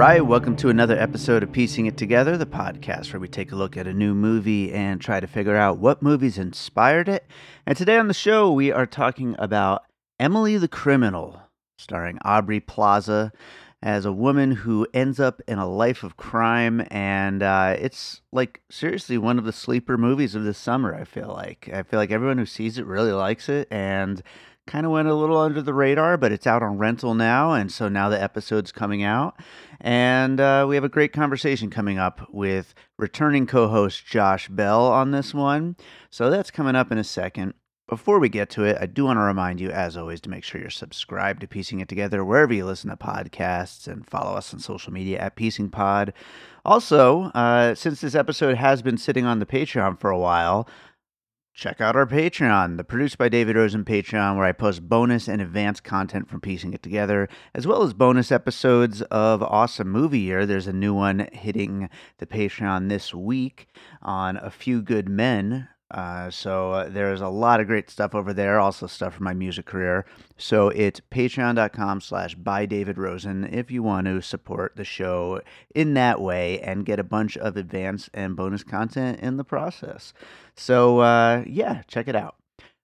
Right, welcome to another episode of Piecing It Together, the podcast where we take a look at a new movie and try to figure out what movies inspired it. And today on the show, we are talking about Emily the Criminal, starring Aubrey Plaza as a woman who ends up in a life of crime. And uh, it's like seriously one of the sleeper movies of this summer, I feel like. I feel like everyone who sees it really likes it. And kind of went a little under the radar, but it's out on rental now, and so now the episode's coming out, and uh, we have a great conversation coming up with returning co-host Josh Bell on this one. So that's coming up in a second. Before we get to it, I do want to remind you, as always, to make sure you're subscribed to Piecing It Together wherever you listen to podcasts and follow us on social media at Piecing Pod. Also, uh, since this episode has been sitting on the Patreon for a while, check out our Patreon, the Produced by David Rosen Patreon, where I post bonus and advanced content from piecing it together, as well as bonus episodes of Awesome Movie Year. There's a new one hitting the Patreon this week on A Few Good Men. Uh, so uh, there's a lot of great stuff over there, also stuff from my music career. So it's patreon.com slash by David Rosen if you want to support the show in that way and get a bunch of advanced and bonus content in the process. So uh, yeah, check it out.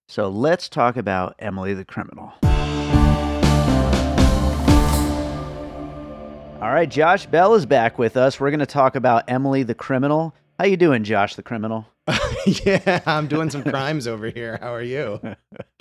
So let's talk about Emily the Criminal. All right, Josh Bell is back with us. We're going to talk about Emily the Criminal. How you doing, Josh the Criminal? yeah, I'm doing some crimes over here. How are you?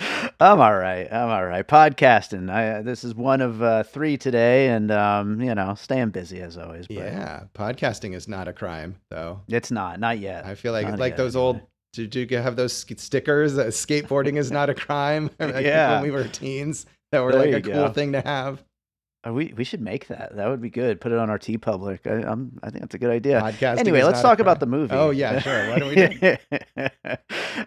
I'm all right. I'm all right. Podcasting. I, this is one of uh, three today, and um, you know, staying busy as always. But Yeah, podcasting is not a crime, though. it's not. Not yet. I feel like Not like yet, those old. Did you have those stickers? That skateboarding is not a crime. like Yeah. when we were teens, that were There like a cool go. thing to have. Uh, we we should make that. That would be good. Put it on our T Public. I, I'm. I think that's a good idea. Podcasting Anyway, let's talk about the movie. Oh yeah, sure. Why don't we do?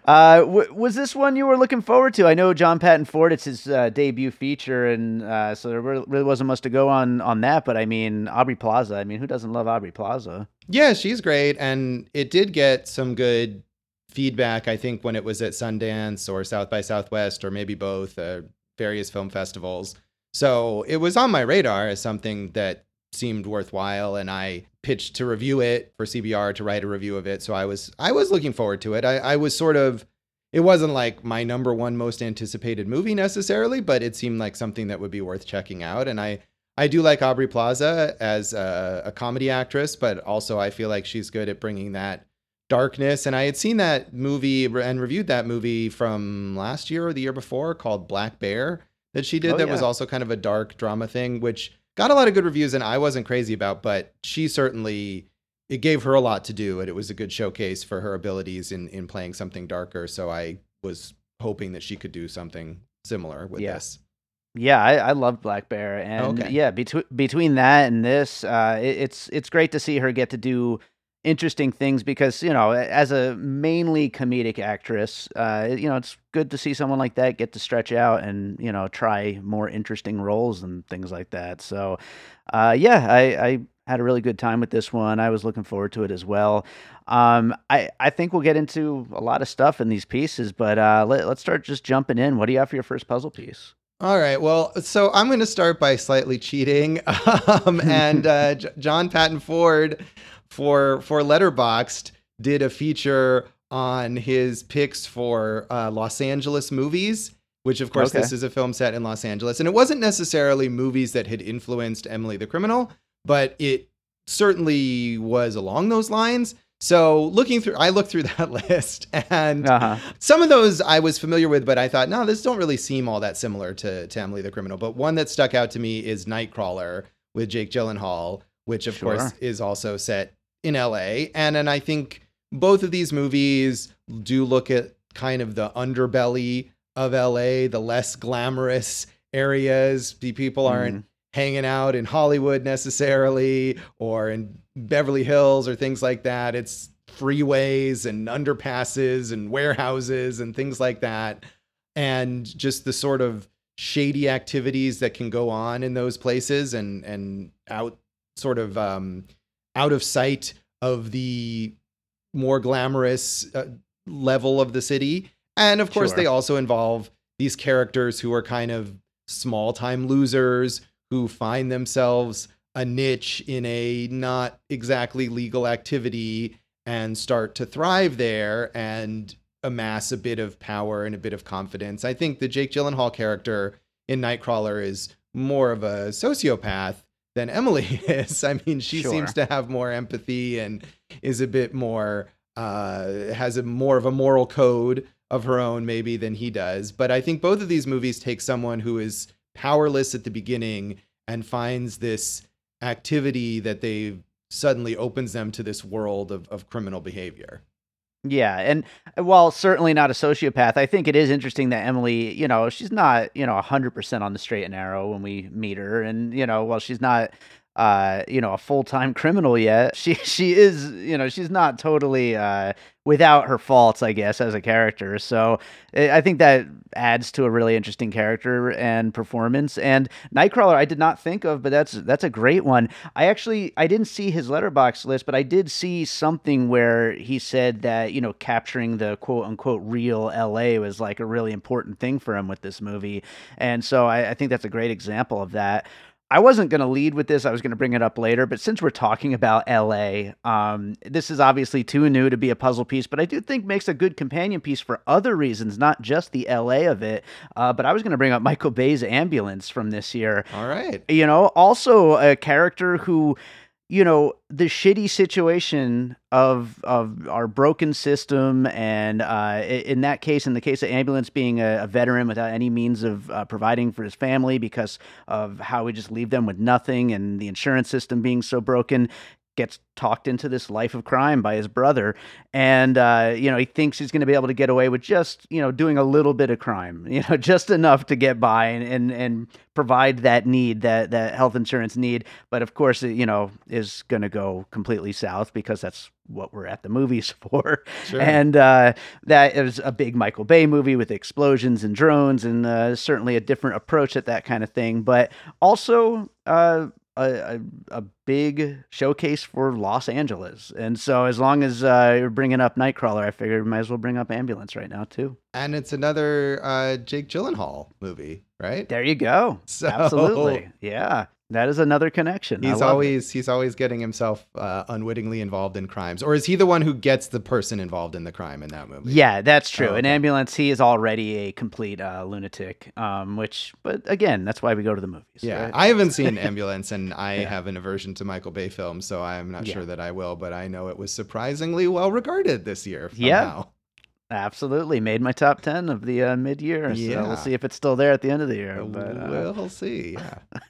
uh, w- was this one you were looking forward to? I know John Patton Ford. It's his uh, debut feature, and uh, so there really wasn't much to go on on that. But I mean, Aubrey Plaza. I mean, who doesn't love Aubrey Plaza? Yeah, she's great, and it did get some good feedback. I think when it was at Sundance or South by Southwest or maybe both, uh, various film festivals. So it was on my radar as something that seemed worthwhile, and I pitched to review it for CBR to write a review of it. So I was I was looking forward to it. I, I was sort of. It wasn't like my number one most anticipated movie necessarily, but it seemed like something that would be worth checking out. And I I do like Aubrey Plaza as a, a comedy actress, but also I feel like she's good at bringing that darkness. And I had seen that movie and reviewed that movie from last year or the year before called Black Bear that she did. Oh, that was also kind of a dark drama thing, which got a lot of good reviews and I wasn't crazy about, but she certainly it gave her a lot to do and it was a good showcase for her abilities in in playing something darker. So I was hoping that she could do something similar with Yeah. this. Yeah, I, I love Black Bear, and Okay. yeah, between between that and this, uh, it, it's it's great to see her get to do interesting things because you know, as a mainly comedic actress, uh, you know, it's good to see someone like that get to stretch out and you know try more interesting roles and things like that. So, uh, yeah, I, I had a really good time with this one. I was looking forward to it as well. Um, I I think we'll get into a lot of stuff in these pieces, but uh, let, let's start just jumping in. What do you have for your first puzzle piece? All right. Well, so I'm going to start by slightly cheating. Um, and uh, J- John Patton Ford for for Letterboxd did a feature on his picks for uh, Los Angeles movies, which of course Okay. this is a film set in Los Angeles, and it wasn't necessarily movies that had influenced Emily the Criminal, but it certainly was along those lines. So looking through, I looked through that list, and Uh-huh. some of those I was familiar with, but I thought, no, this don't really seem all that similar to, to Emily the Criminal. But one that stuck out to me is Nightcrawler with Jake Gyllenhaal, which of Sure. course is also set in LA. And and I think both of these movies do look at kind of the underbelly of LA, the less glamorous areas. The people aren't hanging out in Hollywood necessarily or in Beverly Hills or things like that. It's freeways and underpasses and warehouses and things like that. And just the sort of shady activities that can go on in those places and and out sort of um out of sight of the more glamorous uh, level of the city. And of course Sure. they also involve these characters who are kind of small time losers who find themselves a niche in a not exactly legal activity and start to thrive there and amass a bit of power and a bit of confidence. I think the Jake Gyllenhaal character in Nightcrawler is more of a sociopath than Emily is. I mean, she Sure. seems to have more empathy and is a bit more uh has a more of a moral code of her own maybe than he does. But I think both of these movies take someone who is powerless at the beginning and finds this activity that they suddenly opens them to this world of, of criminal behavior. Yeah, and uh, while certainly not a sociopath, I think it is interesting that Emily, you know, she's not, you know, 100% on the straight and narrow when we meet her and, you know, while she's not uh, you know, a full-time criminal yet, she she is, you know, she's not totally uh without her faults, I guess, as a character. So, I I think that adds to a really interesting character and performance. And Nightcrawler I did not think of, but that's that's a great one. I actually I didn't see his Letterboxd list, but I did see something where he said that you know capturing the quote unquote real LA was like a really important thing for him with this movie, and so I, I think that's a great example of that. I wasn't going to lead with this. I was going to bring it up later, but since we're talking about LA, um, this is obviously too new to be a puzzle piece, but I do think makes a good companion piece for other reasons, not just the LA of it. Uh, but I was going to bring up Michael Bay's ambulance from this year All right. you know also a character who you know the shitty situation of of our broken system and uh, in that case in the case of ambulance being a, a veteran without any means of uh, providing for his family because of how we just leave them with nothing and the insurance system being so broken gets talked into this life of crime by his brother and uh, you know he thinks he's going to be able to get away with just you know doing a little bit of crime you know just enough to get by and and, and provide that need that that health insurance need. But of course it you know is going to go completely south because that's what we're at the movies for. Sure. and uh, that is a big michael bay movie with explosions and drones and uh, certainly a different approach at that kind of thing. But also uh, a, a, a big showcase for Los Angeles. And so, as long as uh, you're bringing up Nightcrawler, I figured we might as well bring up Ambulance right now, too. and it's another uh, Jake Gyllenhaal movie, right? There you go. So- Absolutely. Yeah. That is another connection. He's love it. always he's always getting himself uh, unwittingly involved in crimes, or is he the one who gets the person involved in the crime in that movie? Yeah, that's true. Oh, In. Ambulance, he is already a complete uh, lunatic, um, which, but again, that's why we go to the movies. Yeah, right? I haven't seen Ambulance, and I Yeah. have an aversion to Michael Bay films, so I'm not Yeah. sure that I will. But I know it was surprisingly well regarded this year. Yeah. Absolutely. Made my top 10 of the uh, mid year. So Yeah. we'll see if it's still there at the end of the year. But, uh, we'll see.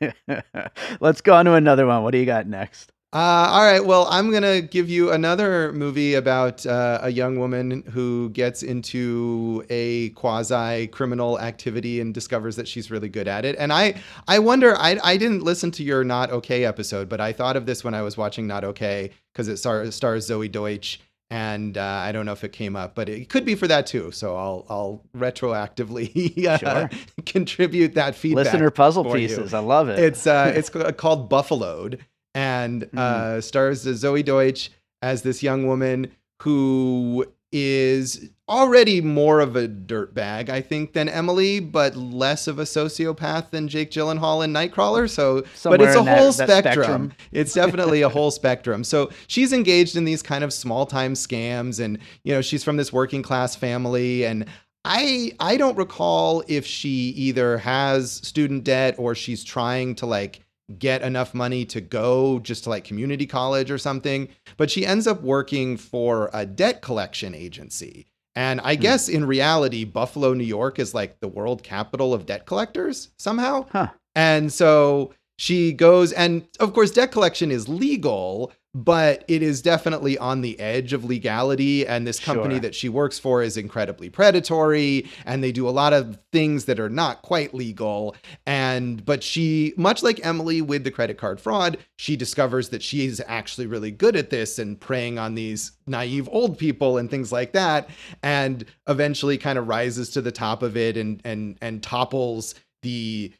Yeah. let's go on to another one. What do you got next? Uh, all right. Well, I'm gonna give you another movie about uh, a young woman who gets into a quasi criminal activity and discovers that she's really good at it. And I, I wonder. I, I didn't listen to your Not Okay episode, but I thought of this when I was watching Not Okay because it star, stars Zoe Deutsch. And uh, I don't know if it came up, but it could be for that too. So I'll I'll retroactively uh, Sure. contribute that feedback. Listener puzzle for you. pieces. I love it. It's uh, it's called Buffaloed, and uh, stars Zoe Deutsch as this young woman who is already more of a dirtbag, I think, than Emily, but less of a sociopath than Jake Gyllenhaal in Nightcrawler. So, but it's a that- whole that spectrum. spectrum. It's definitely a whole spectrum. So she's engaged in these kind of small time scams, and you know she's from this working class family, and I I don't recall if she either has student debt or she's trying to like get enough money to go just to like community college or something. But she ends up working for a debt collection agency. And I Hmm. guess in reality, Buffalo, New York is like the world capital of debt collectors somehow. Huh. And so she goes, and of course, debt collection is legal, but it is definitely on the edge of legality. And this company Sure. that she works for is incredibly predatory, and they do a lot of things that are not quite legal. And but she, much like Emily with the credit card fraud, she discovers that she is actually really good at this and preying on these naive old people and things like that, and eventually kind of rises to the top of it and and and topples the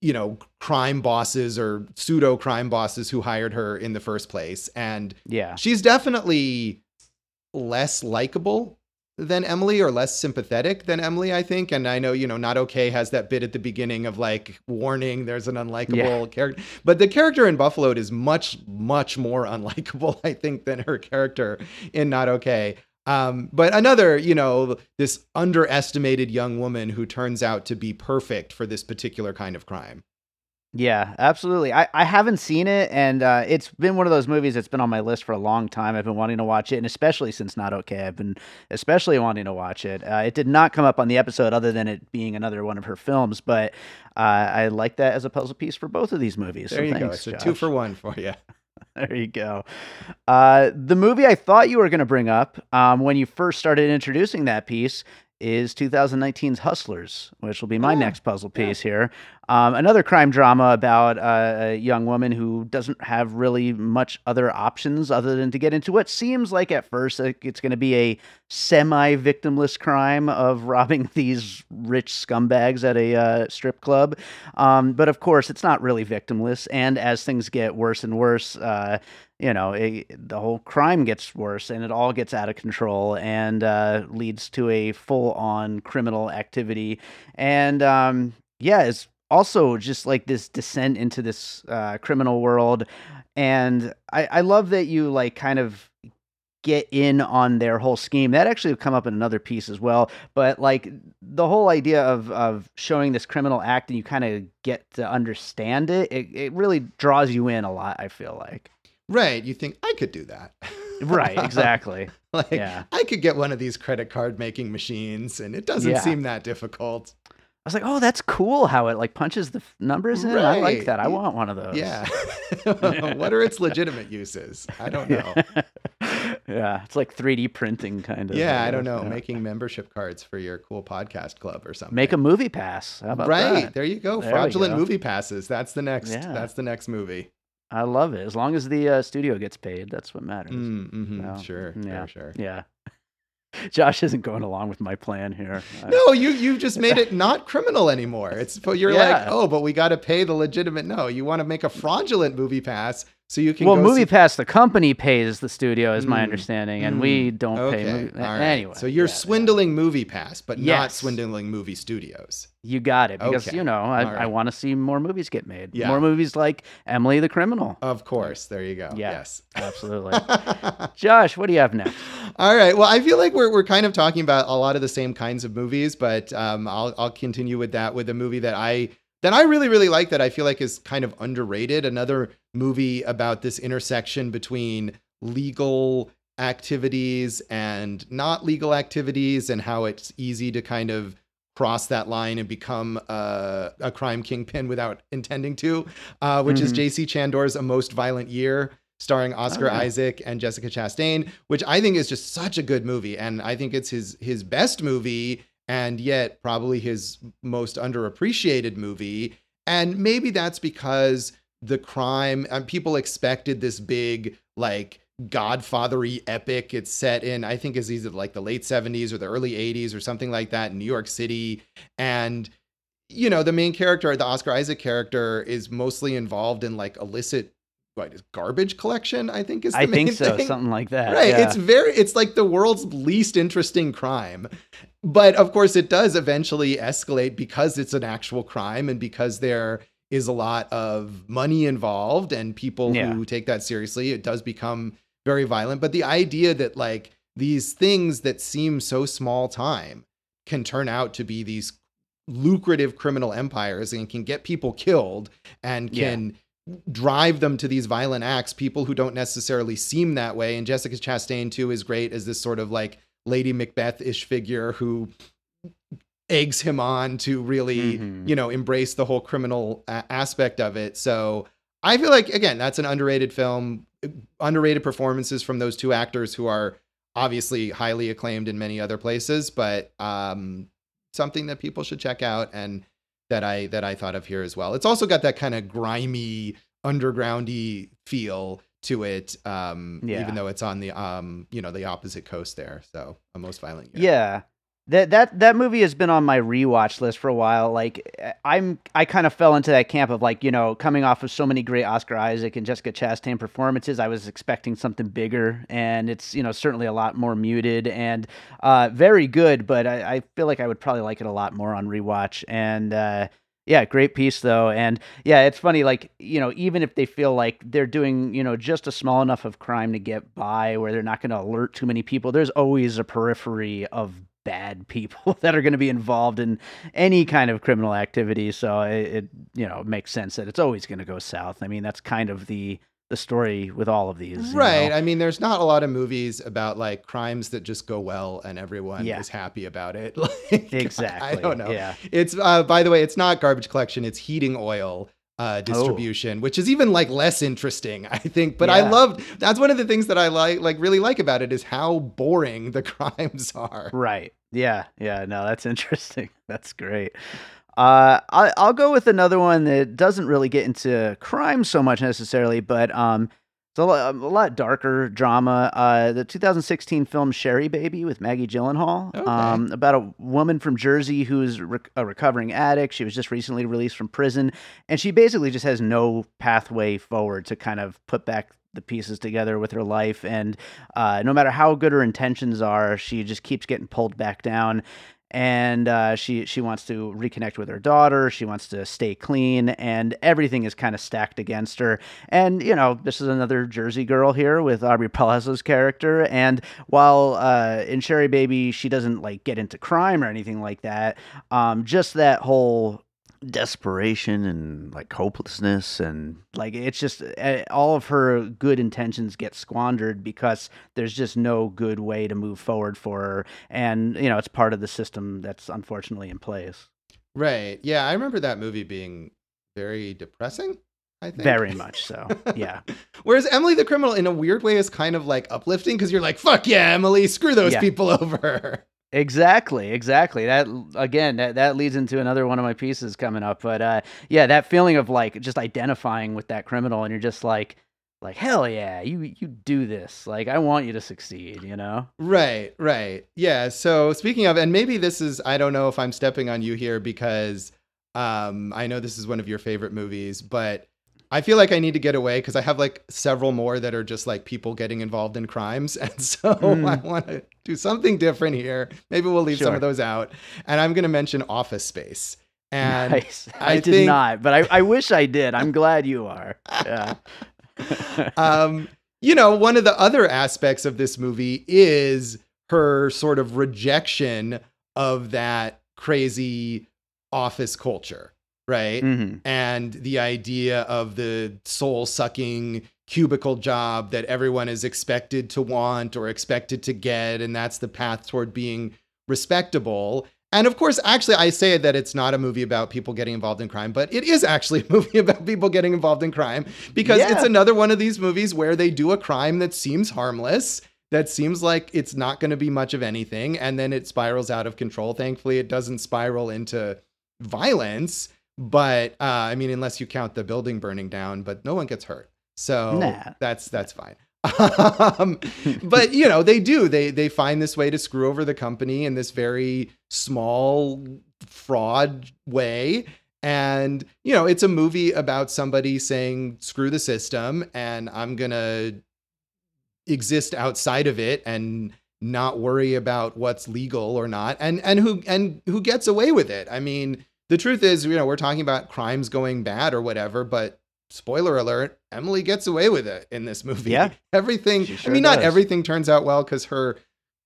you know crime bosses or pseudo crime bosses who hired her in the first place and Yeah. she's definitely less likable than Emily or less sympathetic than Emily I think and I know you know not okay has that bit at the beginning of like warning there's an unlikable Yeah. character but the character in Buffalo is much much more unlikable I think than her character in not okay um, but another, you know, this underestimated young woman who turns out to be perfect for this particular kind of crime. Yeah, absolutely. I, I haven't seen it, and uh, it's been one of those movies that's been on my list for a long time. I've been wanting to watch it, and especially since Not Okay, I've been especially wanting to watch it. Uh, it did not come up on the episode, other than it being another one of her films, but uh, I like that as a puzzle piece for both of these movies. There so you go. thanks, It's a Josh. two for one for you. There you go. Uh, the movie I thought you were going to bring up um, when you first started introducing that piece is 2019's Hustlers, which will be my Ah, next puzzle yeah. piece here. Um, another crime drama about uh, a young woman who doesn't have really much other options other than to get into what seems like at first like it's going to be a semi victimless crime of robbing these rich scumbags at a uh, strip club. Um, but of course, it's not really victimless. And as things get worse and worse, uh, you know, it, the whole crime gets worse and it all gets out of control and uh, leads to a full on criminal activity. And um, yeah, it's also just like this descent into this uh, criminal world. And I, I love that you like kind of get in on their whole scheme. That actually will come up in another piece as well. But like the whole idea of of showing this criminal act and you kind of get to understand it, it, it really draws you in a lot, I feel like. Right. You think I could do that. Right, exactly. like Yeah. I could get one of these credit card making machines and it doesn't Yeah. seem that difficult. I was like, "Oh, that's cool how it like punches the f- numbers in. I like that. I want one of those." Yeah. what are its legitimate uses? I don't know. yeah, it's like 3D printing kind of. Yeah, I don't know. yeah. Making membership cards for your cool podcast club or something. Make a movie pass. How about right. that? There you go. There Fraudulent go. movie passes. That's the next Yeah. that's the next movie. I love it. As long as the uh, studio gets paid, that's what matters. Mm, mhm, Well, sure, yeah. sure, sure. Yeah. Josh isn't going along with my plan here. No, you you just made it not criminal anymore. It's but you're like, oh, but we got to pay the legitimate. No, you want to make a fraudulent movie pass so you can. well, go Movie see- Pass, the company pays the studio, is my Mm, understanding, and we don't Okay, pay. Movie- right. Anyway, so you're yeah, yeah. swindling MoviePass, but not swindling movie studios. You got it because Okay, you know I, right. I want to see more movies get made. Yeah. More movies like Emily the Criminal. Of course, there you go. Yeah. Yes. Absolutely. Josh, what do you have next? All right. Well, I feel like we're, we're kind of talking about a lot of the same kinds of movies, but um, I'll I'll continue with that with a movie that I that I really really like that I feel like is kind of underrated. Another movie about this intersection between legal activities and not legal activities, and how it's easy to kind of cross that line and become uh, a crime kingpin without intending to, uh, which is Mhm. J.C. Chandor's A Most Violent Year, starring Oscar Oh. Isaac and Jessica Chastain, which I think is just such a good movie, and I think it's his his best movie, and yet probably his most underappreciated movie. And maybe that's because the crime and people expected this big like godfathery epic it's set in i think is either like the late 70s or the early 80s or something like that in new york city and you know the main character the oscar isaac character is mostly involved in like illicit what is garbage collection i think is the I main think so, thing. something like that. Right. yeah. It's very it's like the world's least interesting crime. But of course it does eventually escalate because it's an actual crime and because there is a lot of money involved and people Yeah. who take that seriously, it does become very violent. But the idea that like these things that seem so small time can turn out to be these lucrative criminal empires and can get people killed and Yeah. can drive them to these violent acts people who don't necessarily seem that way and jessica chastain too is great as this sort of like lady macbeth-ish figure who eggs him on to really Mhm. you know embrace the whole criminal a- aspect of it so i feel like again that's an underrated film underrated performances from those two actors who are obviously highly acclaimed in many other places but um something that people should check out and that i that i thought of here as well it's also got that kind of grimy undergroundy feel to it um Yeah. even though it's on the um you know the opposite coast there so a most violent Year. Yeah. That that that movie has been on my rewatch list for a while. Like I'm I kind of fell into that camp of like, you know, coming off of so many great Oscar Isaac and Jessica Chastain performances, I was expecting something bigger and it's, you know, certainly a lot more muted and uh very good, but I, I feel like I would probably like it a lot more on rewatch. And uh yeah, great piece though. And yeah, it's funny, like, you know, even if they feel like they're doing, you know, just a small enough of crime to get by where they're not going to alert too many people, there's always a periphery of bad people that are going to be involved in any kind of criminal activity. So it, it you know, makes sense that it's always going to go south. I mean, that's kind of the the story with all of these. right know? i mean there's not a lot of movies about like crimes that just go well and everyone Yeah. is happy about it like Exactly. i don't know Yeah. it's uh by the way it's not garbage collection it's heating oil uh distribution which is even like less interesting i think but i loved that's one of the things that i like like really like about it is how boring the crimes are Right. Yeah. Yeah. No, that's interesting. That's great. Uh, I, I'll go with another one that doesn't really get into crime so much necessarily, but um, it's a lot, a lot darker drama. Uh, the 2016 film Sherry Baby with Maggie Gyllenhaal, Okay. um, about a woman from Jersey who's rec- a recovering addict. She was just recently released from prison, and she basically just has no pathway forward to kind of put back the pieces together with her life. And uh, no matter how good her intentions are, she just keeps getting pulled back down. And uh, she she wants to reconnect with her daughter. She wants to stay clean, and everything is kind of stacked against her. And you know, this is another Jersey girl here with Aubrey Plaza's character. And while uh, in Sherry Baby, she doesn't like get into crime or anything like that. Um, just that whole desperation and like hopelessness and like it's just uh, all of her good intentions get squandered because there's just no good way to move forward for her. And you know it's part of the system that's unfortunately in place. Right. Yeah i remember that movie being very depressing i think. Very much so. Yeah. Whereas Emily the Criminal, in a weird way, is kind of like uplifting because you're like, fuck yeah, Emily, screw those Yeah. people over. Exactly, exactly. That again, that, that leads into another one of my pieces coming up. But uh, yeah, that feeling of like just identifying with that criminal, and you're just like, like hell yeah, you you do this. Like I want you to succeed. You know? Right, right. Yeah. So speaking of, and maybe this is, I don't know if I'm stepping on you here because um, I know this is one of your favorite movies, but I feel like I need to get away because I have like several more that are just like people getting involved in crimes. And so Mm. I want to do something different here. Maybe we'll leave some of those out. And I'm going to mention Office Space. And nice. I, I did think- not, but I, I wish I did. I'm glad you are. Yeah. um, you know, one of the other aspects of this movie is her sort of rejection of that crazy office culture, right? Mhm. And the idea of the soul sucking cubicle job that everyone is expected to want or expected to get. And that's the path toward being respectable. And of course, actually, I say that it's not a movie about people getting involved in crime, but it is actually a movie about people getting involved in crime because Yeah. it's another one of these movies where they do a crime that seems harmless, that seems like it's not going to be much of anything, and then it spirals out of control. Thankfully, it doesn't spiral into violence, but uh, I mean, unless you count the building burning down, but no one gets hurt, so Nah. that's that's fine. um, but you know they do they they find this way to screw over the company in this very small fraud way and you know it's a movie about somebody saying screw the system and i'm gonna exist outside of it and not worry about what's legal or not and and who and who gets away with it i mean the truth is you know we're talking about crimes going bad or whatever but spoiler alert emily gets away with it in this movie Yeah. everything She i sure mean not everything turns out well because her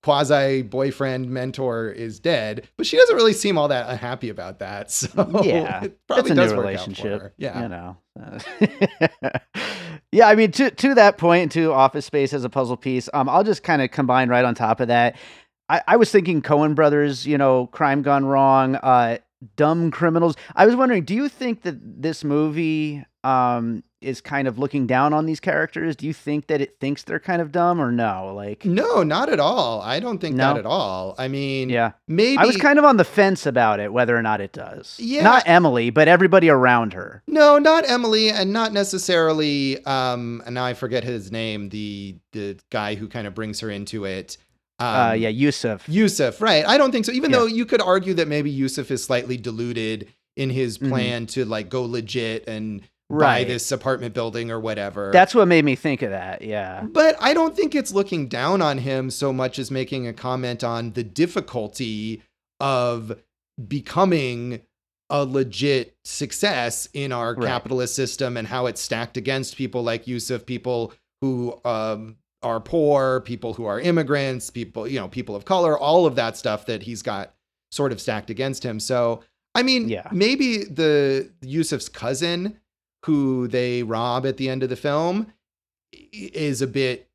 quasi boyfriend mentor is dead but she doesn't really seem all that unhappy about that so Yeah, it probably it's a does new work out for relationship. her. yeah You know. Uh, yeah, I mean to to that point, to Office Space as a puzzle piece. Um, I'll just kind of combine right on top of that. I, I was thinking Coen Brothers, you know, Crime Gone Wrong, uh, Dumb Criminals. I was wondering, do you think that this movie um is kind of looking down on these characters? Do you think that it thinks they're kind of dumb or no? Like No, not at all. I don't think No? that at all. I mean, Yeah. maybe I was kind of on the fence about it, whether or not it does. Yeah. Not Emily, but everybody around her. No, not Emily, and not necessarily. Um, and now I forget his name. The the guy who kind of brings her into it. Um, uh, yeah, Yusuf. Yusuf, right? I don't think so. Even Yeah. though you could argue that maybe Yusuf is slightly diluted in his Mhm. plan to like go legit and buy this apartment building or whatever. That's what made me think of that. Yeah. But I don't think it's looking down on him so much as making a comment on the difficulty of becoming a legit success in our Right. capitalist system and how it's stacked against people like Yusuf, people who um, are poor, people who are immigrants, people, you know, people of color, all of that stuff that he's got sort of stacked against him. So, I mean, Yeah. maybe the Yusuf's cousin who they rob at the end of the film is a bit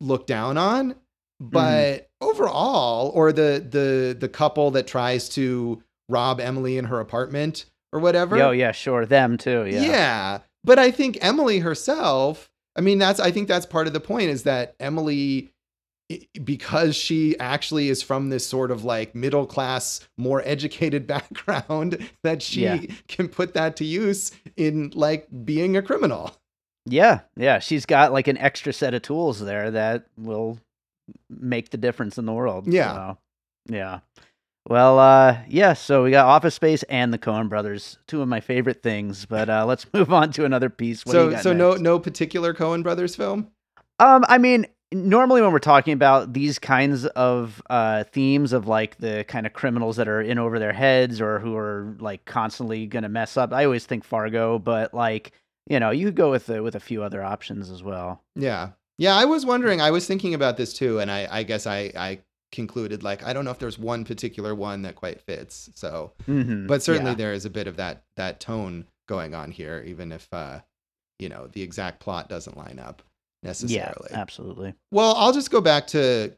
looked down on mm-hmm. but overall or the the the couple that tries to rob Emily in her apartment or whatever Oh yeah, sure. Them too. Yeah. yeah. But I think Emily herself, I mean, that's, I think that's part of the point is that Emily, because she actually is from this sort of like middle class, more educated background, that she Yeah. can put that to use in like being a criminal. Yeah. Yeah. She's got like an extra set of tools there that will make the difference in the world. Yeah. So, yeah. Well, uh, yeah. So we got Office Space and the Coen Brothers, two of my favorite things. But uh, let's move on to another piece. What so, got so no, next? no particular Coen brothers film. Um, I mean, normally when we're talking about these kinds of uh, themes of like the kind of criminals that are in over their heads or who are like constantly gonna mess up, I always think Fargo. But like, you know, you could go with the, with a few other options as well. Yeah. Yeah. I was wondering, I was thinking about this too. And I, I guess I, I concluded like, I don't know if there's one particular one that quite fits. So, Mm-hmm. but certainly yeah. there is a bit of that that tone going on here even if uh you know the exact plot doesn't line up necessarily yeah, absolutely. well i'll just go back to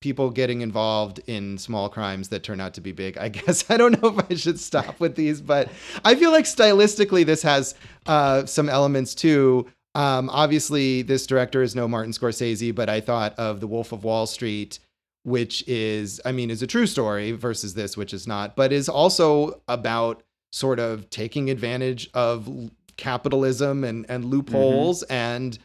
people getting involved in small crimes that turn out to be big i guess i don't know if i should stop with these but i feel like stylistically this has uh some elements too um obviously this director is no martin scorsese but i thought of the wolf of wall street which is i mean is a true story versus this which is not but is also about sort of taking advantage of capitalism and and loopholes and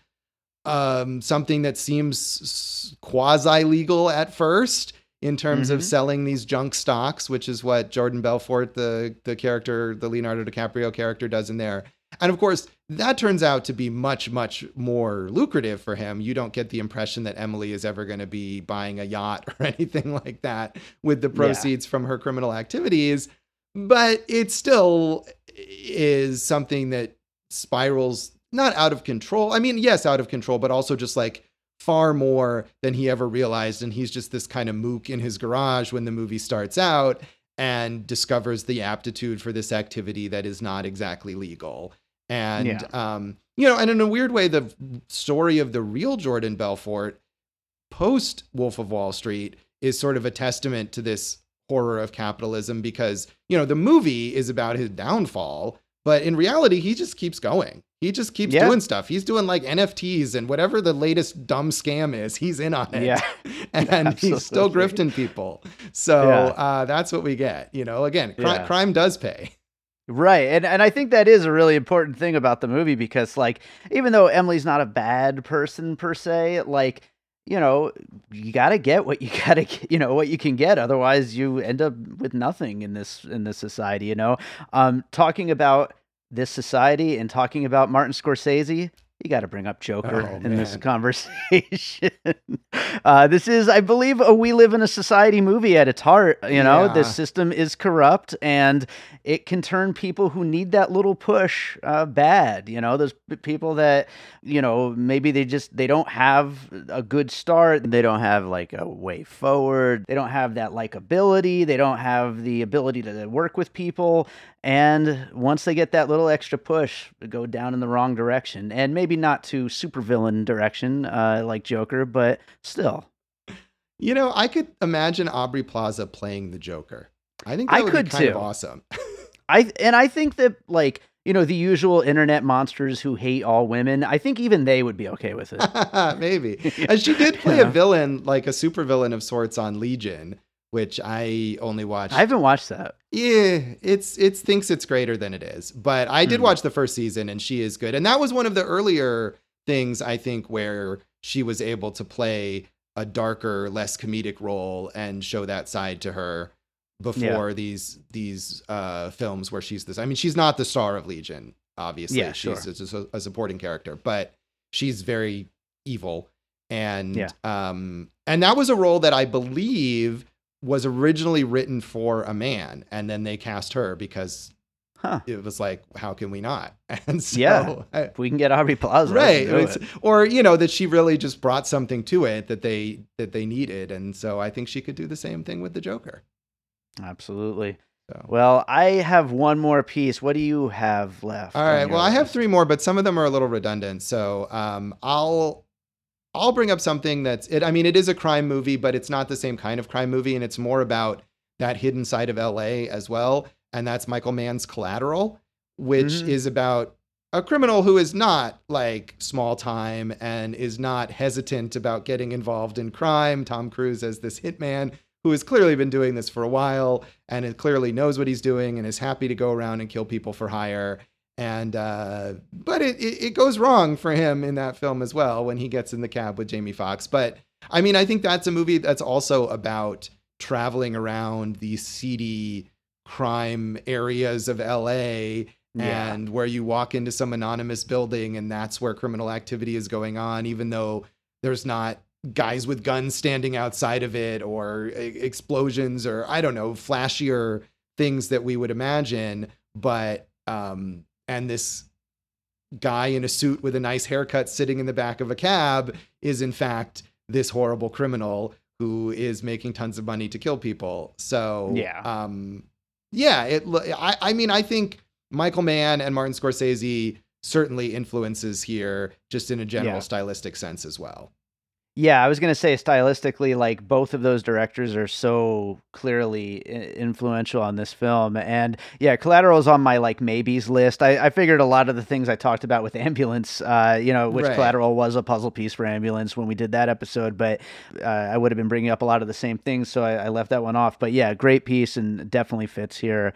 um something that seems quasi legal at first in terms of Mhm. selling these junk stocks which is what Jordan Belfort the the character the Leonardo DiCaprio character does in there and of course that turns out to be much much more lucrative for him you don't get the impression that Emily is ever going to be buying a yacht or anything like that with the Yeah. proceeds from her criminal activities but it still is something that spirals not out of control. I mean, yes, out of control, but also just like far more than he ever realized. And he's just this kind of mook in his garage when the movie starts out and discovers the aptitude for this activity that is not exactly legal. And, Yeah. um, you know, and in a weird way, the story of the real Jordan Belfort post Wolf of Wall Street is sort of a testament to this horror of capitalism because, you know, the movie is about his downfall, but in reality, he just keeps going. He just keeps Yeah. doing stuff. He's doing like NFTs and whatever the latest dumb scam is, he's in on it. Yeah. and he's still grifting people. So Yeah. uh, that's what we get. You know, again, cri- crime does pay. Right. And and I think that is a really important thing about the movie because like even though Emily's not a bad person per se, like you know, you got to get what you got to you know what you can get otherwise you end up with nothing in this in this society, you know. Um talking about this society and talking about Martin Scorsese, you got to bring up Joker Oh, in this conversation. uh, this is, I believe, a We Live in a Society movie at its heart. You know, Yeah. this system is corrupt and it can turn people who need that little push uh, bad. You know, p- people that, you know, maybe they just they don't have a good start. They don't have like a way forward. They don't have that likability. They don't have the ability to work with people. And once they get that little extra push, go down in the wrong direction, and maybe not to supervillain direction uh, like Joker, but still. You know, I could imagine Aubrey Plaza playing the Joker. I think that I would could be kind too. of awesome. I and I think that like you know the usual internet monsters who hate all women. I think even they would be okay with it. Maybe. And she did play Yeah. a villain, like a supervillain of sorts on Legion, which I only watched. I haven't watched that. Yeah, it's it's thinks it's greater than it is. But I did Hmm. watch the first season and she is good. And that was one of the earlier things I think where she was able to play a darker, less comedic role and show that side to her before these these uh films where she's this I mean she's not the star of Legion, obviously. Yeah, she's sure. just a, a supporting character, but she's very evil and Yeah. um and that was a role that I believe was originally written for a man and then they cast her because Huh. it was like how can we not and so Yeah. I- If we can get Aubrey Plaza, right or you know that she really just brought something to it that they that they needed and so i think she could do the same thing with the joker Absolutely. so Well, I have one more piece. What do you have left? All right. on right your well i have three more but some of them are a little redundant so um i'll i'll bring up something that's it i mean it is a crime movie but it's not the same kind of crime movie and it's more about that hidden side of la as well and that's michael mann's collateral which Mhm. is about a criminal who is not like small time and is not hesitant about getting involved in crime. Tom Cruise as this hitman who has clearly been doing this for a while and it clearly knows what he's doing and is happy to go around and kill people for hire. And uh, but it, it it goes wrong for him in that film as well when he gets in the cab with Jamie Foxx. But I mean, I think that's a movie that's also about traveling around these seedy crime areas of LA Yeah. and where you walk into some anonymous building and that's where criminal activity is going on even though there's not guys with guns standing outside of it or e- explosions or i don't know flashier things that we would imagine but um and this guy in a suit with a nice haircut sitting in the back of a cab is in fact this horrible criminal who is making tons of money to kill people so Yeah. um yeah it i i mean i think michael mann and martin scorsese certainly influences here just in a general Yeah. stylistic sense as well Yeah, I was gonna say stylistically, like both of those directors are so clearly i- influential on this film, and yeah, Collateral is on my like maybes list. I, I figured a lot of the things I talked about with Ambulance, uh, you know, which Right. Collateral was a puzzle piece for Ambulance when we did that episode, but uh, I would have been bringing up a lot of the same things, so I, I left that one off. But yeah, great piece and definitely fits here.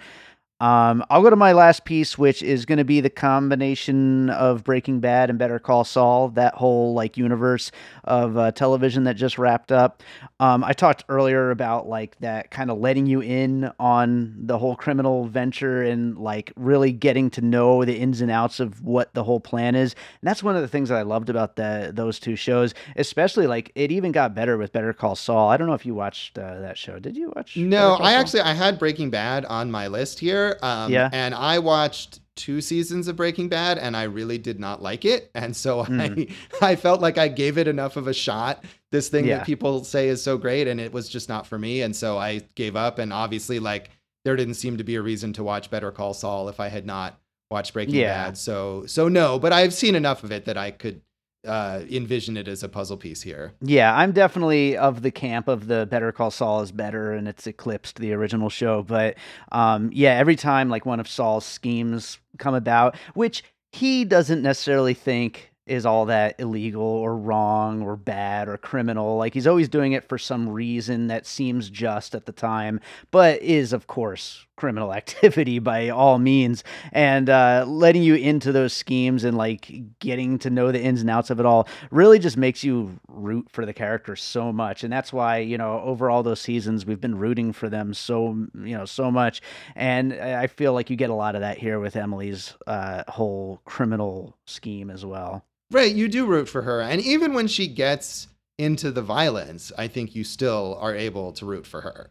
Um, I'll go to my last piece, which is going to be the combination of Breaking Bad and Better Call Saul. That whole like universe of uh, television that just wrapped up. Um, I talked earlier about like that kind of letting you in on the whole criminal venture and like really getting to know the ins and outs of what the whole plan is. And that's one of the things that I loved about the those two shows, especially like it even got better with Better Call Saul. I don't know if you watched uh, that show. Did you watch? No, I actually I had Breaking Bad on my list here. Um, Yeah. and I watched two seasons of Breaking Bad, and I really did not like it, and so Mm. I I felt like I gave it enough of a shot. This thing Yeah. that people say is so great, and it was just not for me, and so I gave up. And obviously, like there didn't seem to be a reason to watch Better Call Saul if I had not watched Breaking Yeah. Bad. So so no, but I've seen enough of it that I could uh, envision it as a puzzle piece here. Yeah, I'm definitely of the camp of the Better Call Saul is better and it's eclipsed the original show. But um, yeah, every time like one of Saul's schemes come about, which he doesn't necessarily think is all that illegal or wrong or bad or criminal. Like he's always doing it for some reason that seems just at the time, but is of course criminal activity by all means. And uh, letting you into those schemes and like getting to know the ins and outs of it all really just makes you root for the characters so much. And that's why you know over all those seasons we've been rooting for them so you know so much. And I feel like you get a lot of that here with Emily's uh, whole criminal scheme as well. Right, you do root for her. And even when she gets into the violence, I think you still are able to root for her.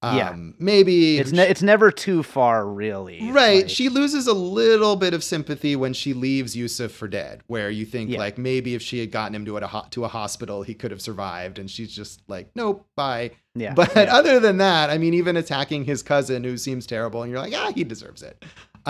Yeah. Um, maybe It's ne- it's never too far, really. Right. Like, she loses a little bit of sympathy when she leaves Yusuf for dead, where you think Yeah. like maybe if she had gotten him to a ho- to a hospital, he could have survived, and she's just like, nope, bye. yeah, But yeah. other than that, I mean, even attacking his cousin who seems terrible, and you're like, ah, he deserves it.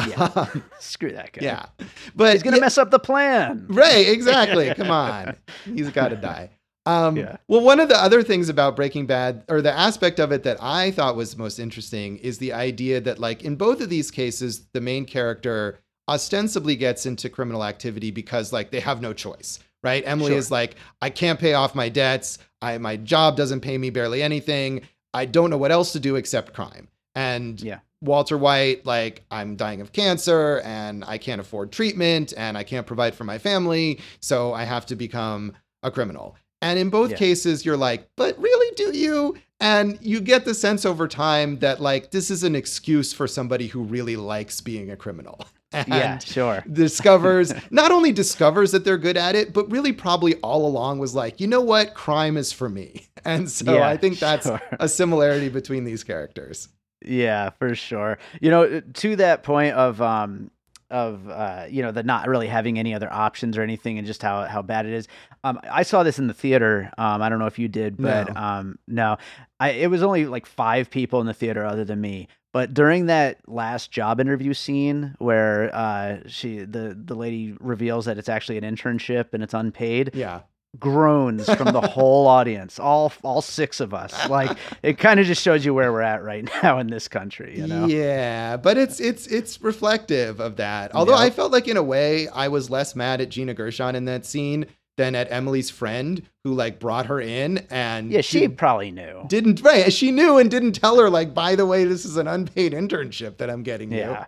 Yeah. screw that guy. yeah. But he's gonna yeah, mess up the plan. Right, exactly. Come on. He's got to die. Um, Yeah. Well, one of the other things about Breaking Bad, or the aspect of it that I thought was most interesting, is the idea that, like, in both of these cases, the main character ostensibly gets into criminal activity because, like, they have no choice, right? Emily Sure. is like, I can't pay off my debts. I, my job doesn't pay me barely anything. I don't know what else to do except crime. And Yeah. Walter White, like, I'm dying of cancer and I can't afford treatment and I can't provide for my family. So I have to become a criminal. And in both Yeah. cases, you're like, but really, do you? And you get the sense over time that, like, this is an excuse for somebody who really likes being a criminal. And yeah, sure. discovers, not only discovers that they're good at it, but really probably all along was like, you know what? Crime is for me. And so Yeah, I think that's sure. a similarity between these characters. Yeah, for sure. You know, to that point of um of uh you know the not really having any other options or anything and just how how bad it is. Um I saw this in the theater. Um I don't know if you did, but No. um no. I it was only like 5 people in the theater other than me. But during that last job interview scene where uh she the the lady reveals that it's actually an internship and it's unpaid, Yeah. Groans from the whole audience, all all six of us. Like it kind of just shows you where we're at right now in this country, you know. Yeah, but it's it's it's reflective of that. Although. I felt like in a way I was less mad at Gina Gershon in that scene than at Emily's friend who like brought her in and Yeah, she probably knew. didn't right. She knew and didn't tell her like by the way this is an unpaid internship that I'm getting you. Yeah.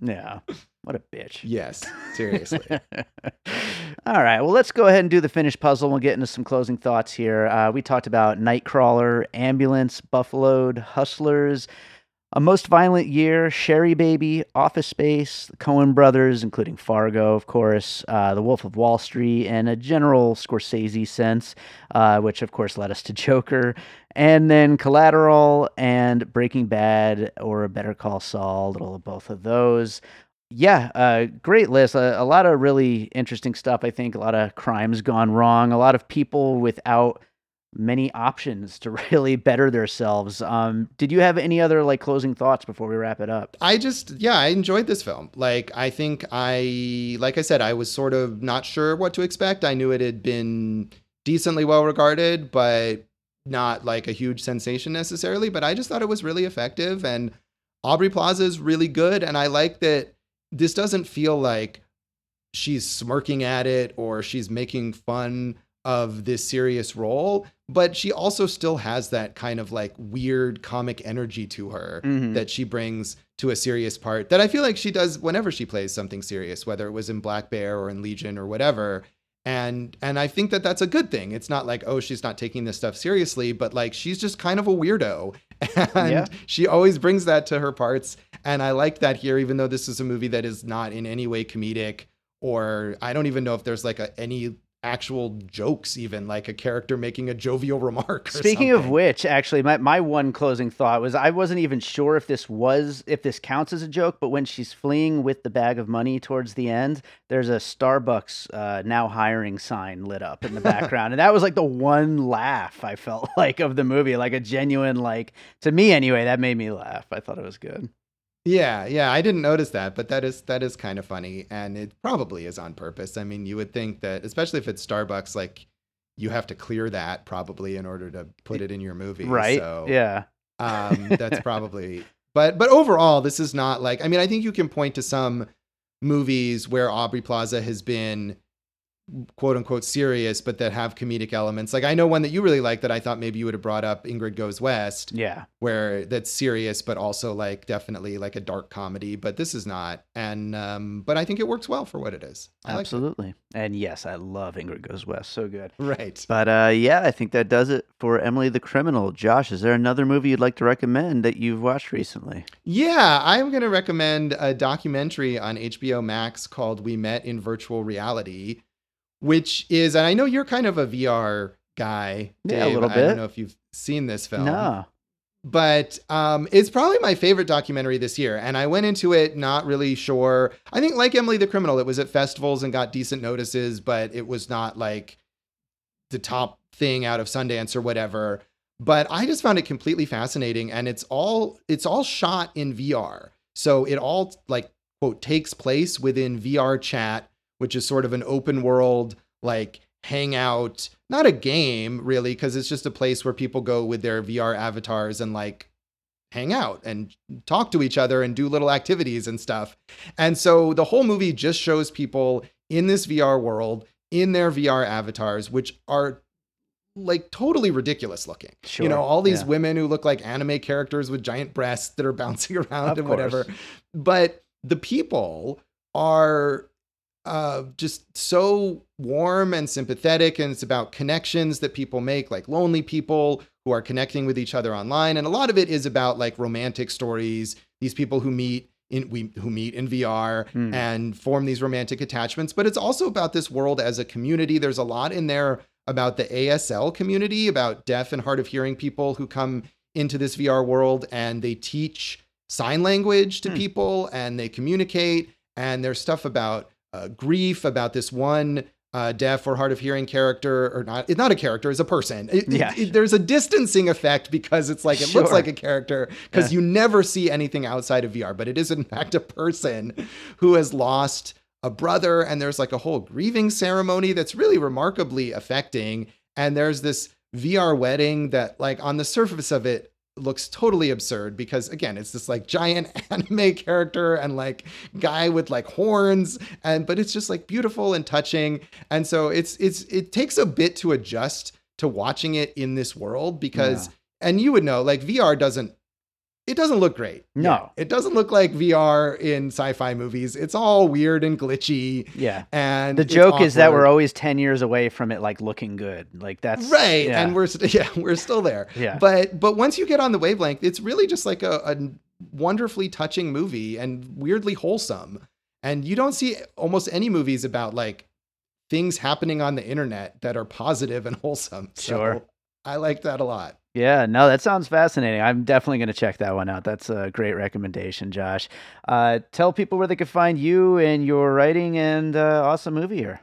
Yeah. What a bitch. Yes, seriously. All right. Well, let's go ahead and do the finished puzzle. We'll get into some closing thoughts here. Uh, we talked about Nightcrawler, Ambulance, Buffaloed, Hustlers, A Most Violent Year, Sherrybaby, Office Space, the Coen Brothers, including Fargo, of course, uh, The Wolf of Wall Street, and a general Scorsese sense, uh, which of course led us to Joker, and then Collateral and Breaking Bad or Better Call Saul, a little of both of those. Yeah, uh, great list. A, a lot of really interesting stuff. I think a lot of crimes gone wrong. A lot of people without many options to really better themselves. Um, did you have any other like closing thoughts before we wrap it up? I just, yeah, I enjoyed this film. Like, I think I, like I said, I was sort of not sure what to expect. I knew it had been decently well regarded, but not like a huge sensation necessarily. But I just thought it was really effective. And Aubrey Plaza is really good. And I like that this doesn't feel like she's smirking at it or she's making fun of this serious role, but she also still has that kind of like weird comic energy to her Mhm. that she brings to a serious part that I feel like she does whenever she plays something serious, whether it was in Black Bear or in Legion or whatever. And and I think that that's a good thing. It's not like oh she's not taking this stuff seriously, but like she's just kind of a weirdo, and Yeah. she always brings that to her parts. And I like that here, even though this is a movie that is not in any way comedic, or I don't even know if there's like a, any actual jokes, even like a character making a jovial remark. Speaking of which, actually, my, my one closing thought was I wasn't even sure if this was if this counts as a joke, but when she's fleeing with the bag of money towards the end, there's a Starbucks uh, now hiring sign lit up in the background, and that was like the one laugh I felt like of the movie, like a genuine like to me anyway. That made me laugh. I thought it was good. Yeah, yeah, I didn't notice that, but that is that is kind of funny, and it probably is on purpose. I mean, you would think that, especially if it's Starbucks, like you have to clear that probably in order to put it in your movie, Right? So, Yeah. um, that's probably. But but overall, this is not like. I mean, I think you can point to some movies where Aubrey Plaza has been quote unquote serious, but that have comedic elements. Like I know one that you really like that I thought maybe you would have brought up, Ingrid Goes West Yeah. where that's serious but also like definitely like a dark comedy but this is not and um but i think it works well for what it is I it. Absolutely. And yes, I love Ingrid Goes West. So good. right But uh, yeah, I think that does it for Emily the Criminal. Josh, is there another movie you'd like to recommend that you've watched recently? yeah i'm going to recommend a documentary on hbo max called we met in virtual reality which is and i know you're kind of a vr guy Yeah, a Dave. little i don't know if you've seen this film No. but um, it's probably my favorite documentary this year. And I went into it not really sure. I think, like Emily the Criminal, it was at festivals and got decent notices, but it was not like the top thing out of Sundance or whatever. But I just found it completely fascinating, and it's all it's all shot in VR. So it all like quote takes place within VRChat, which is sort of an open world like hangout, not a game really, because it's just a place where people go with their VR avatars and like hang out and talk to each other and do little activities and stuff. And so the whole movie just shows people in this VR world in their VR avatars, which are like totally ridiculous looking. Sure. You know, all these Yeah. women who look like anime characters with giant breasts that are bouncing around Of and whatever. But the people are uh, just so warm and sympathetic, and it's about connections that people make, like lonely people who are connecting with each other online, and a lot of it is about like romantic stories. These people who meet in we who meet in VR Hmm. and form these romantic attachments, but it's also about this world as a community. There's a lot in there about the ASL community, about deaf and hard of hearing people who come into this VR world and they teach sign language to Hmm. people and they communicate. And there's stuff about uh, grief, about this one uh, deaf or hard of hearing character, or not, it's not a character, it's a person. It- it- Yeah. it- there's a distancing effect because it's like, it looks like a character because Yeah. you never see anything outside of VR, but it is in fact a person who has lost a brother and there's like a whole grieving ceremony that's really remarkably affecting and there's this VR wedding that like on the surface of it looks totally absurd because again it's this like giant anime character and like guy with like horns and but it's just like beautiful and touching. And so it's it's it takes a bit to adjust to watching it in this world because and you would know like VR doesn't it doesn't look great. No. It doesn't look like VR in sci-fi movies. It's all weird and glitchy Yeah. and The joke is that we're always 10 years away from it like looking good. Like that's right yeah. and we're st- yeah, we're still there. Yeah. But but once you get on the wavelength, it's really just like a, a wonderfully touching movie and weirdly wholesome. And you don't see almost any movies about like things happening on the internet that are positive and wholesome. So Sure. I like that a lot. Yeah, no, that sounds fascinating. I'm definitely going to check that one out. That's a great recommendation, Josh. Uh, tell people where they can find you and your writing and uh, awesome movie year.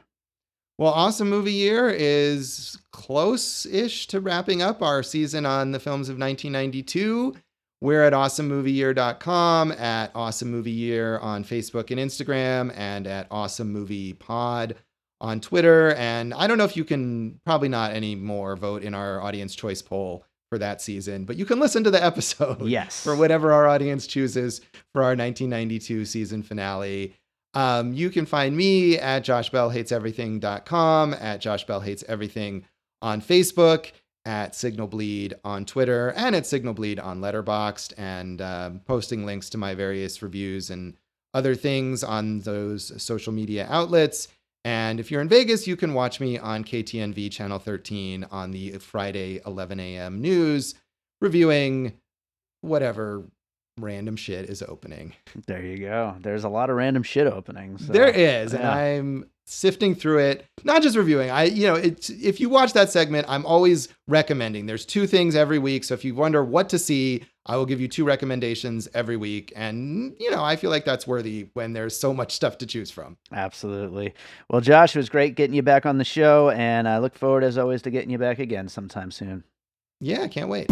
Well, Awesome Movie Year is close ish to wrapping up our season on the films of 1992. We're at awesomemovieyear.com, at Awesome Movie Year on Facebook and Instagram, and at Awesome Movie Pod on Twitter. And I don't know if you can, probably not anymore, vote in our audience choice poll for that season, but you can listen to the episode Yes. for whatever our audience chooses for our 1992 season finale. Um, you can find me at joshbellhateseverything.com, at Josh Bell Hates on Facebook, at Signal Bleed on Twitter, and at Signal Bleed on Letterboxd, and um, posting links to my various reviews and other things on those social media outlets. And if you're in Vegas, you can watch me on KTNV Channel 13 on the Friday 11 a.m. news, reviewing whatever random shit is opening. There you go. There's a lot of random shit openings. so- there is, and. I'm sifting through it, not just reviewing. I, you know, it's if you watch that segment, I'm always recommending. There's two things every week, so if you wonder what to see, I will give you two recommendations every week, and you know, I feel like that's worthy when there's so much stuff to choose from. Absolutely. Well, Josh, it was great getting you back on the show, and I look forward, as always, to getting you back again sometime soon. Yeah, can't wait.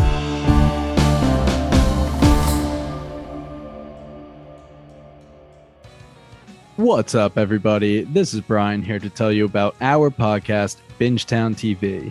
What's up, everybody? This is Brian here to tell you about our podcast, Bingetown TV.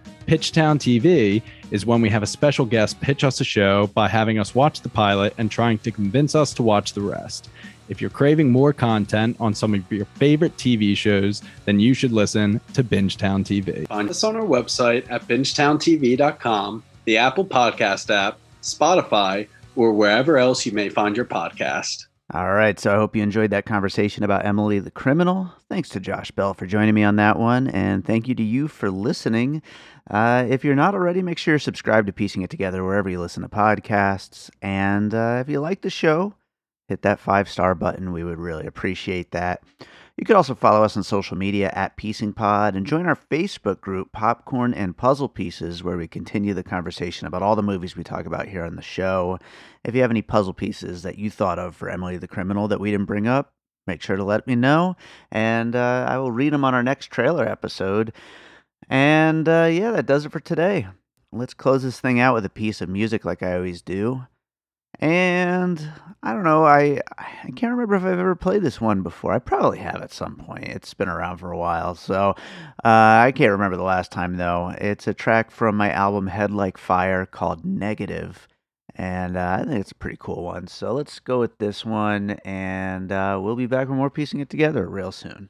Pitchtown TV is when we have a special guest pitch us a show by having us watch the pilot and trying to convince us to watch the rest. If you're craving more content on some of your favorite TV shows, then you should listen to Bingetown TV. Find us on our website at bingetowntv.com, the Apple Podcast app, Spotify, or wherever else you may find your podcast. All right. So I hope you enjoyed that conversation about Emily the Criminal. Thanks to Josh Bell for joining me on that one. And thank you to you for listening. Uh, if you're not already, make sure you're subscribed to Piecing It Together wherever you listen to podcasts. And uh, if you like the show, hit that five star button. We would really appreciate that. You could also follow us on social media at Piecing Pod and join our Facebook group, Popcorn and Puzzle Pieces, where we continue the conversation about all the movies we talk about here on the show. If you have any puzzle pieces that you thought of for Emily the Criminal that we didn't bring up, make sure to let me know, and uh, I will read them on our next trailer episode. And uh, yeah, that does it for today. Let's close this thing out with a piece of music like I always do. And I don't know, I I can't remember if I've ever played this one before. I probably have at some point. It's been around for a while, so uh, I can't remember the last time though. It's a track from my album Head Like Fire called Negative, and uh, I think it's a pretty cool one. So let's go with this one, and uh, we'll be back with more piecing it together real soon.